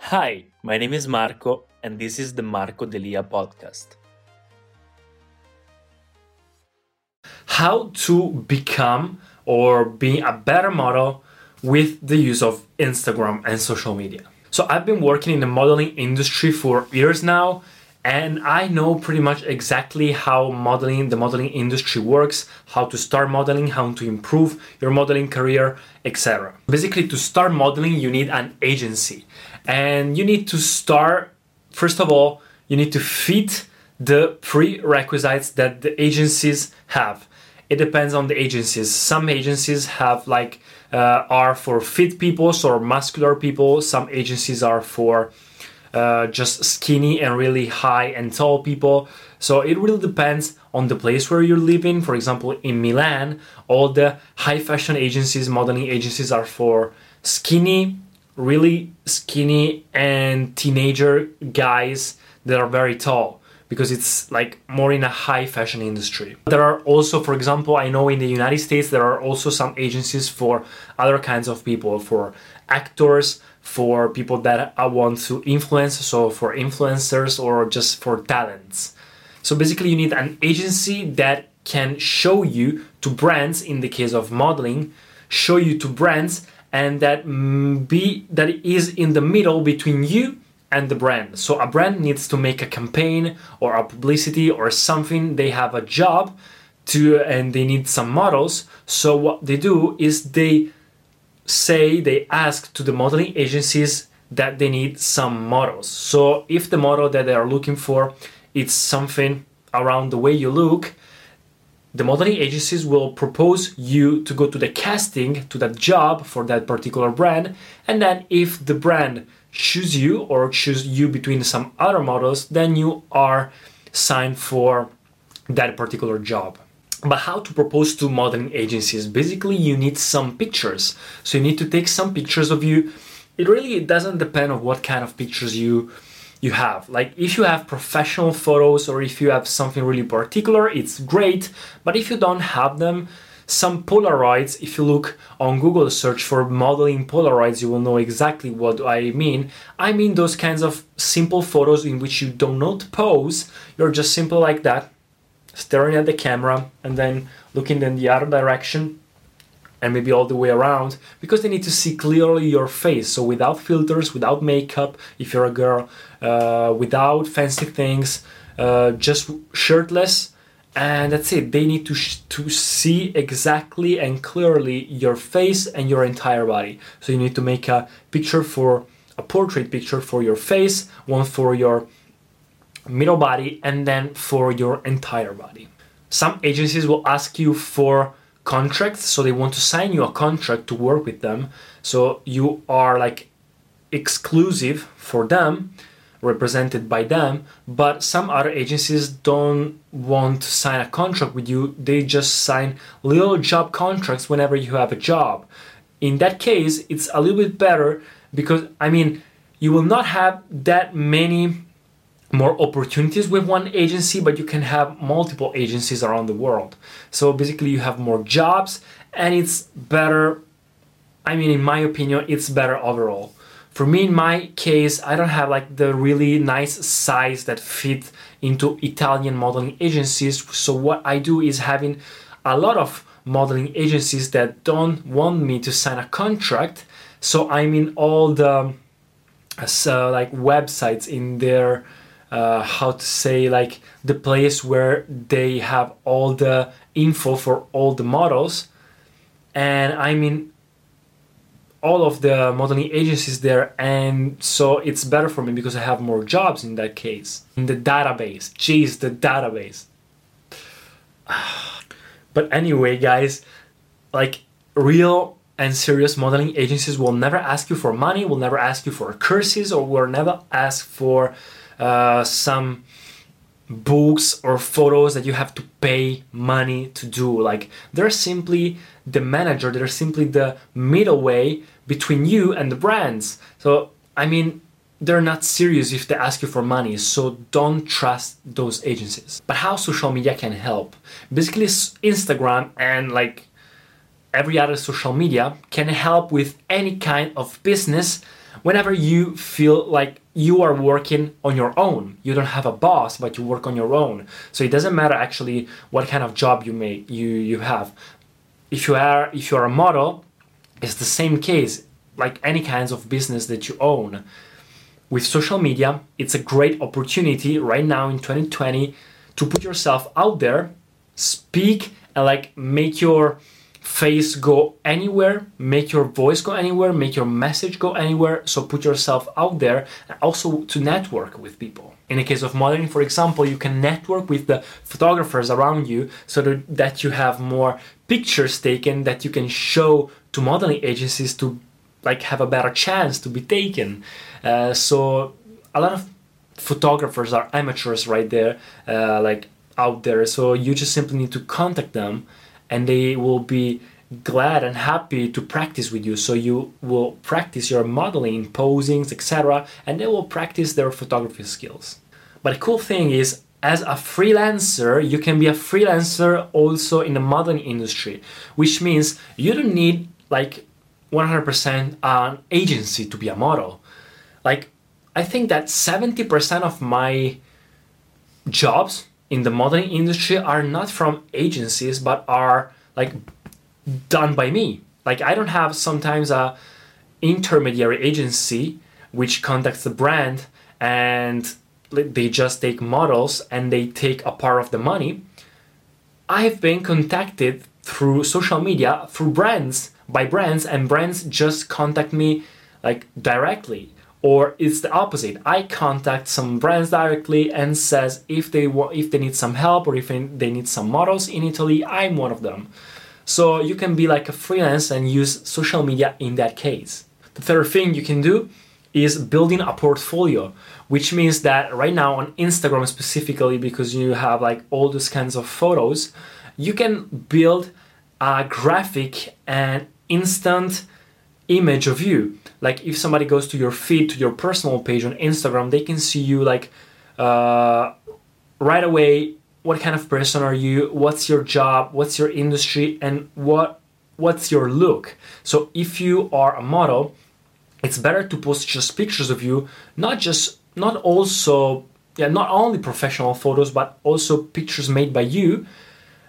Hi, my name is Marco, and this is the Marco Delia podcast. How to become or be a better model with the use of Instagram and social media. So, I've been working in the modeling industry for years now, and I know pretty much exactly how modeling, the modeling industry works, how to start modeling, how to improve your modeling career, etc. Basically, to start modeling, you need an agency. And you need to start first of all you need to fit the prerequisites that the agencies have. It depends on the agencies. Some agencies have like uh, are for fit people or muscular people. Some agencies are for uh, just skinny and really high and tall people. So it really depends on the place where you're living. For example in milan all the high fashion agencies modeling agencies are for skinny really skinny and teenager guys that are very tall because it's like more in a high fashion industry. There are also, for example, I know in the United States there are also some agencies for other kinds of people, for actors, for people that I want to influence, so for influencers or just for talents. So basically, you need an agency that can show you to brands, in the case of modeling, show you to brands and that mm, be that is in the middle between you and the brand. So a brand needs to make a campaign or a publicity or something. They have a job to and they need some models. So what they do is they say they ask to the modeling agencies that they need some models. So if the model that they are looking for is something around the way you look, the modeling agencies will propose you to go to the casting to that job for that particular brand and then if the brand choose you or choose you between some other models then you are signed for that particular job but how to propose to modeling agencies basically you need some pictures so you need to take some pictures of you it really doesn't depend on what kind of pictures you you have. Like if you have professional photos or if you have something really particular, it's great. But if you don't have them, some Polaroids, if you look on Google search for modeling Polaroids, you will know exactly what I mean. I mean those kinds of simple photos in which you do not pose, you're just simple like that, staring at the camera and then looking in the other direction and maybe all the way around because they need to see clearly your face. So without filters, without makeup, if you're a girl, uh, without fancy things, uh, just shirtless, and that's it. They need to sh- to see exactly and clearly your face and your entire body. So you need to make a picture for a portrait picture for your face, one for your middle body, and then for your entire body. Some agencies will ask you for contracts so they want to sign you a contract to work with them so you are like exclusive for them represented by them but some other agencies don't want to sign a contract with you they just sign little job contracts whenever you have a job in that case it's a little bit better because i mean you will not have that many more opportunities with one agency, but you can have multiple agencies around the world. So basically, you have more jobs, and it's better. I mean, in my opinion, it's better overall. For me, in my case, I don't have like the really nice size that fit into Italian modeling agencies. So what I do is having a lot of modeling agencies that don't want me to sign a contract. So I'm in all the uh, like websites in their uh, how to say like the place where they have all the info for all the models and i mean all of the modeling agencies there and so it's better for me because i have more jobs in that case. In the database. Jeez the database. But anyway guys like real and serious modeling agencies will never ask you for money will never ask you for curses or will never ask for uh, some books or photos that you have to pay money to do. Like they're simply the manager, they're simply the middle way between you and the brands. So, I mean, they're not serious if they ask you for money, so don't trust those agencies. But how social media can help? Basically, Instagram and like every other social media can help with any kind of business whenever you feel like you are working on your own. You don't have a boss but you work on your own. So it doesn't matter actually what kind of job you make you you have. If you are if you are a model it's the same case like any kinds of business that you own. With social media it's a great opportunity right now in 2020 to put yourself out there speak and like make your face go anywhere, make your voice go anywhere, make your message go anywhere. So put yourself out there and also to network with people. In the case of modeling, for example, you can network with the photographers around you so that you have more pictures taken that you can show to modeling agencies to like have a better chance to be taken. Uh, so a lot of photographers are amateurs right there, uh, like out there. So you just simply need to contact them and they will be glad and happy to practice with you. So you will practice your modeling posings etc and they will practice their photography skills. But the cool thing is as a freelancer you can be a freelancer also in the modeling industry which means you don't need like 100% an agency to be a model. Like i think that 70% of my jobs in the modeling industry are not from agencies but are like done by me. Like i don't have sometimes a intermediary agency which contacts the brand and they just take models and they take a part of the money. I've been contacted through social media through brands by brands and brands just contact me like directly or it's the opposite. I contact some brands directly and says if they want if they need some help or if they need some models in italy i'm one of them. So you can be like a freelance and use social media in that case. The third thing you can do is building a portfolio which means that right now on instagram specifically because you have like all those kinds of photos you can build a graphic and instant image of you. Like if somebody goes to your feed to your personal page on instagram they can see you like uh, right away what kind of person are you what's your job what's your industry and what what's your look. So if you are a model it's better to post just pictures of you not just not also yeah not only professional photos but also pictures made by you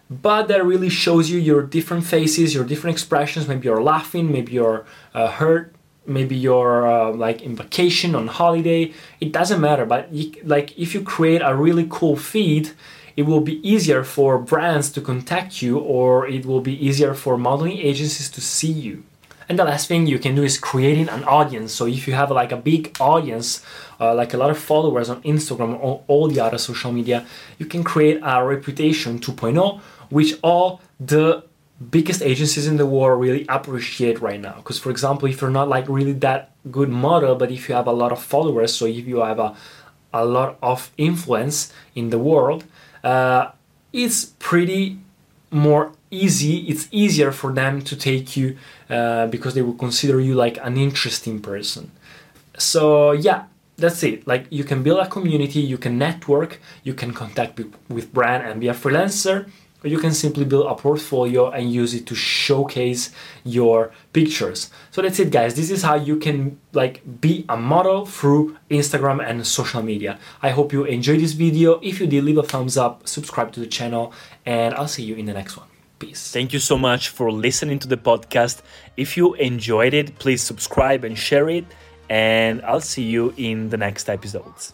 but that really shows you your different faces, your different expressions. Maybe you're laughing, maybe you're uh, hurt, maybe you're uh, like in vacation on holiday. It doesn't matter. But you, like if you create a really cool feed, it will be easier for brands to contact you, or it will be easier for modeling agencies to see you. And the last thing you can do is creating an audience. So if you have like a big audience, uh, like a lot of followers on Instagram or all the other social media, you can create a reputation 2.0 which all the biggest agencies in the world really appreciate right now. Because, for example, if you're not like really that good model, but if you have a lot of followers, so if you have a, a lot of influence in the world, uh, it's pretty more easy. It's easier for them to take you uh, because they will consider you like an interesting person. So, yeah, that's it like you can build a community you can network you can contact with brand and be a freelancer you can simply build a portfolio and use it to showcase your pictures. So that's it guys. This is how you can like be a model through instagram and social media. I hope you enjoyed this video. If you did leave a thumbs up subscribe to the channel and i'll see you in the next one. Peace. Thank you so much for listening to the podcast. If you enjoyed it please subscribe and share it and i'll see you in the next episodes